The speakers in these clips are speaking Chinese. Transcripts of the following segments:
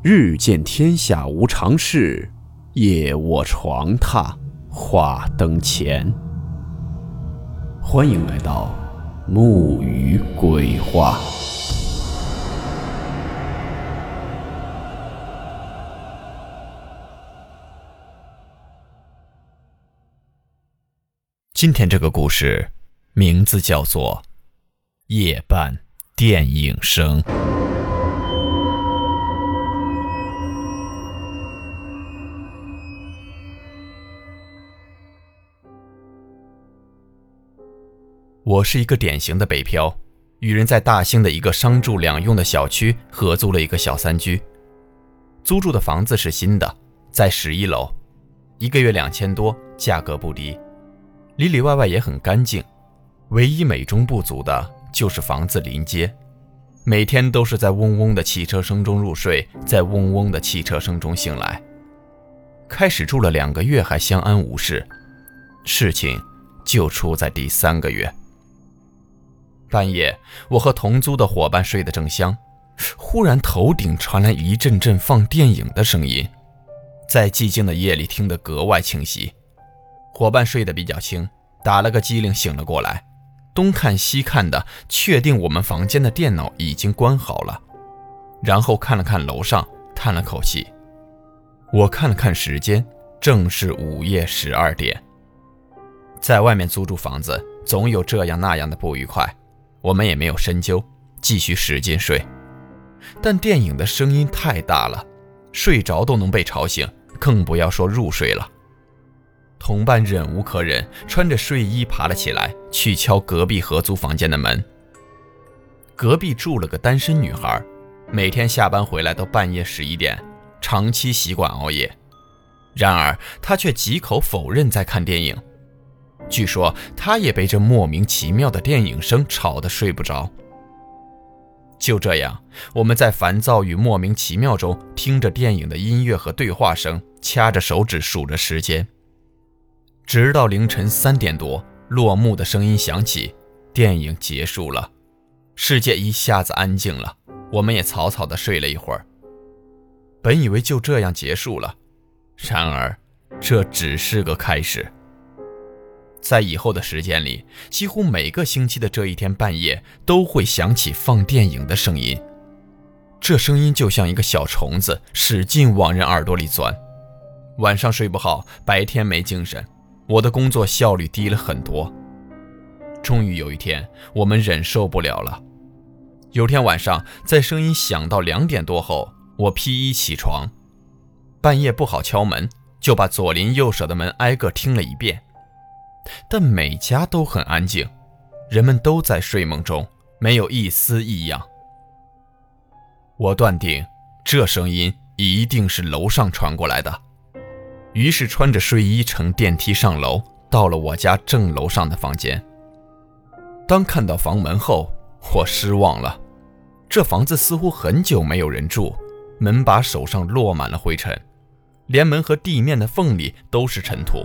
日见天下无常事，夜卧床榻话灯前。欢迎来到木鱼鬼话。今天这个故事名字叫做《夜半电影声》。我是一个典型的北漂，与人在大兴的一个商住两用的小区合租了一个小三居。租住的房子是新的，在十一楼，一个月两千多，价格不低，里里外外也很干净。唯一美中不足的就是房子临街，每天都是在嗡嗡的汽车声中入睡，在嗡嗡的汽车声中醒来。开始住了两个月还相安无事，事情就出在第三个月。半夜，我和同租的伙伴睡得正香，忽然头顶传来一阵阵放电影的声音，在寂静的夜里听得格外清晰。伙伴睡得比较轻，打了个激灵醒了过来，东看西看的，确定我们房间的电脑已经关好了，然后看了看楼上，叹了口气。我看了看时间，正是午夜十二点。在外面租住房子，总有这样那样的不愉快。我们也没有深究，继续使劲睡。但电影的声音太大了，睡着都能被吵醒，更不要说入睡了。同伴忍无可忍，穿着睡衣爬了起来，去敲隔壁合租房间的门。隔壁住了个单身女孩，每天下班回来都半夜十一点，长期习惯熬夜。然而她却几口否认在看电影。据说他也被这莫名其妙的电影声吵得睡不着。就这样，我们在烦躁与莫名其妙中，听着电影的音乐和对话声，掐着手指数着时间，直到凌晨三点多，落幕的声音响起，电影结束了，世界一下子安静了，我们也草草的睡了一会儿。本以为就这样结束了，然而，这只是个开始。在以后的时间里，几乎每个星期的这一天半夜都会响起放电影的声音。这声音就像一个小虫子，使劲往人耳朵里钻。晚上睡不好，白天没精神，我的工作效率低了很多。终于有一天，我们忍受不了了。有天晚上，在声音响到两点多后，我披衣起床，半夜不好敲门，就把左邻右舍的门挨个听了一遍。但每家都很安静，人们都在睡梦中，没有一丝异样。我断定这声音一定是楼上传过来的，于是穿着睡衣乘电梯上楼，到了我家正楼上的房间。当看到房门后，我失望了，这房子似乎很久没有人住，门把手上落满了灰尘，连门和地面的缝里都是尘土。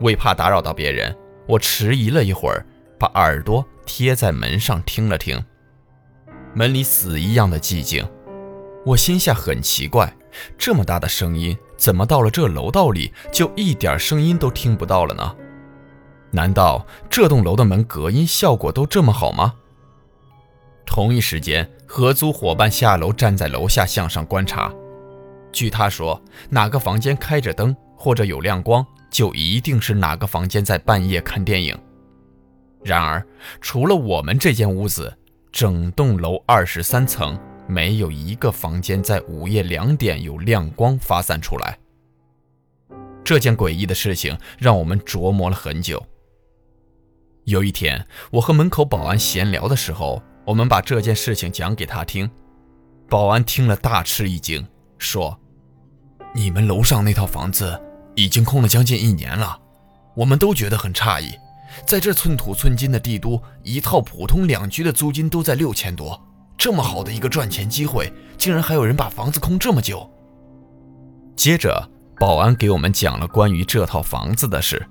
为怕打扰到别人，我迟疑了一会儿，把耳朵贴在门上听了听。门里死一样的寂静，我心下很奇怪，这么大的声音，怎么到了这楼道里就一点声音都听不到了呢？难道这栋楼的门隔音效果都这么好吗？同一时间，合租伙伴下楼站在楼下向上观察，据他说，哪个房间开着灯或者有亮光。就一定是哪个房间在半夜看电影。然而，除了我们这间屋子，整栋楼二十三层没有一个房间在午夜两点有亮光发散出来。这件诡异的事情让我们琢磨了很久。有一天，我和门口保安闲聊的时候，我们把这件事情讲给他听。保安听了大吃一惊，说：“你们楼上那套房子？”已经空了将近一年了，我们都觉得很诧异，在这寸土寸金的帝都，一套普通两居的租金都在六千多，这么好的一个赚钱机会，竟然还有人把房子空这么久。接着，保安给我们讲了关于这套房子的事。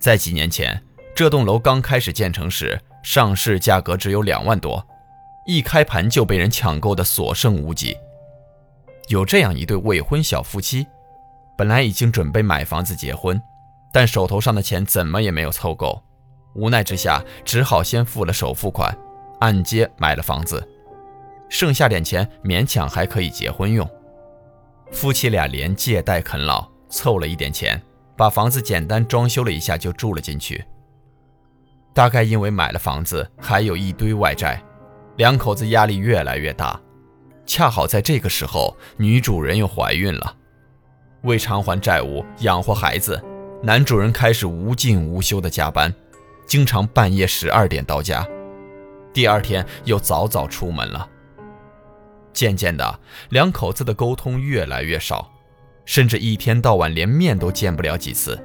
在几年前，这栋楼刚开始建成时，上市价格只有两万多，一开盘就被人抢购的所剩无几。有这样一对未婚小夫妻，本来已经准备买房子结婚，但手头上的钱怎么也没有凑够，无奈之下只好先付了首付款，按揭买了房子，剩下点钱勉强还可以结婚用。夫妻俩连借带啃老，凑了一点钱，把房子简单装修了一下就住了进去。大概因为买了房子，还有一堆外债，两口子压力越来越大。恰好在这个时候，女主人又怀孕了。为偿还债务、养活孩子，男主人开始无尽无休的加班，经常半夜十二点到家，第二天又早早出门了。渐渐的，两口子的沟通越来越少，甚至一天到晚连面都见不了几次。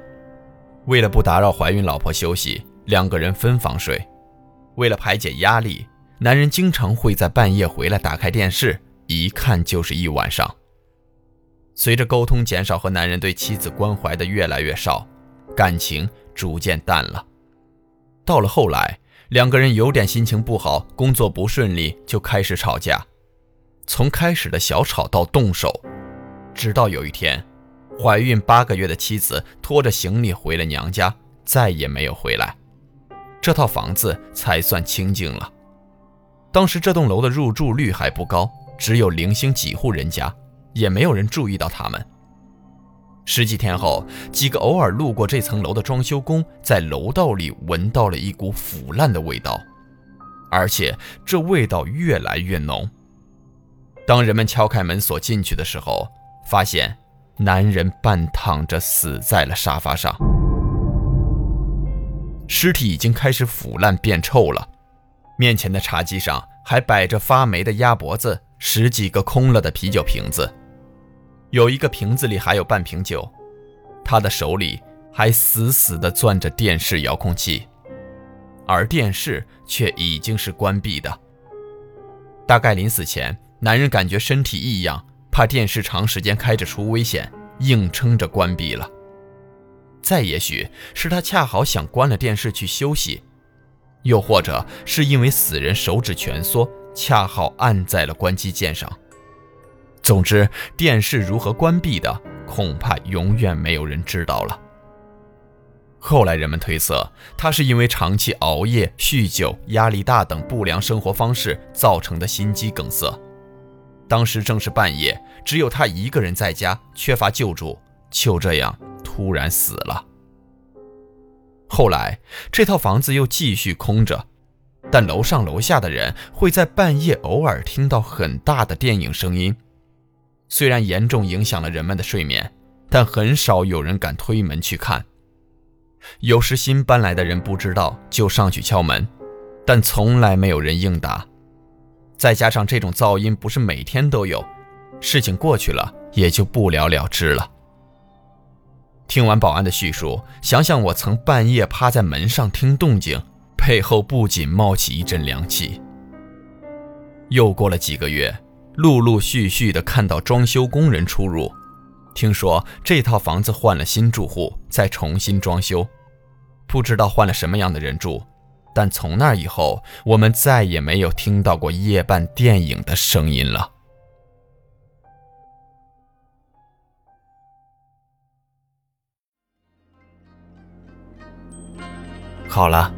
为了不打扰怀孕老婆休息，两个人分房睡。为了排解压力，男人经常会在半夜回来打开电视。一看就是一晚上。随着沟通减少和男人对妻子关怀的越来越少，感情逐渐淡了。到了后来，两个人有点心情不好，工作不顺利，就开始吵架。从开始的小吵到动手，直到有一天，怀孕八个月的妻子拖着行李回了娘家，再也没有回来，这套房子才算清静了。当时这栋楼的入住率还不高。只有零星几户人家，也没有人注意到他们。十几天后，几个偶尔路过这层楼的装修工在楼道里闻到了一股腐烂的味道，而且这味道越来越浓。当人们敲开门锁进去的时候，发现男人半躺着死在了沙发上，尸体已经开始腐烂变臭了。面前的茶几上还摆着发霉的鸭脖子。十几个空了的啤酒瓶子，有一个瓶子里还有半瓶酒，他的手里还死死地攥着电视遥控器，而电视却已经是关闭的。大概临死前，男人感觉身体异样，怕电视长时间开着出危险，硬撑着关闭了。再也许是他恰好想关了电视去休息，又或者是因为死人手指蜷缩。恰好按在了关机键上。总之，电视如何关闭的，恐怕永远没有人知道了。后来人们推测，他是因为长期熬夜、酗酒、压力大等不良生活方式造成的心肌梗塞。当时正是半夜，只有他一个人在家，缺乏救助，就这样突然死了。后来，这套房子又继续空着。但楼上楼下的人会在半夜偶尔听到很大的电影声音，虽然严重影响了人们的睡眠，但很少有人敢推门去看。有时新搬来的人不知道就上去敲门，但从来没有人应答。再加上这种噪音不是每天都有，事情过去了也就不了了之了。听完保安的叙述，想想我曾半夜趴在门上听动静。背后不仅冒起一阵凉气。又过了几个月，陆陆续续的看到装修工人出入，听说这套房子换了新住户，再重新装修，不知道换了什么样的人住。但从那以后，我们再也没有听到过夜半电影的声音了。好了。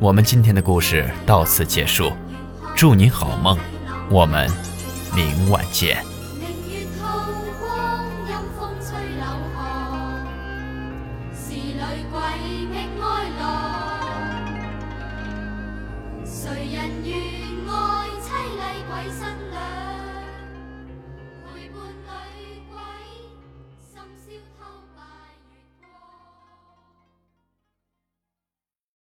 我们今天的故事到此结束，祝您好梦，我们明晚见。谁人愿爱凄厉鬼身？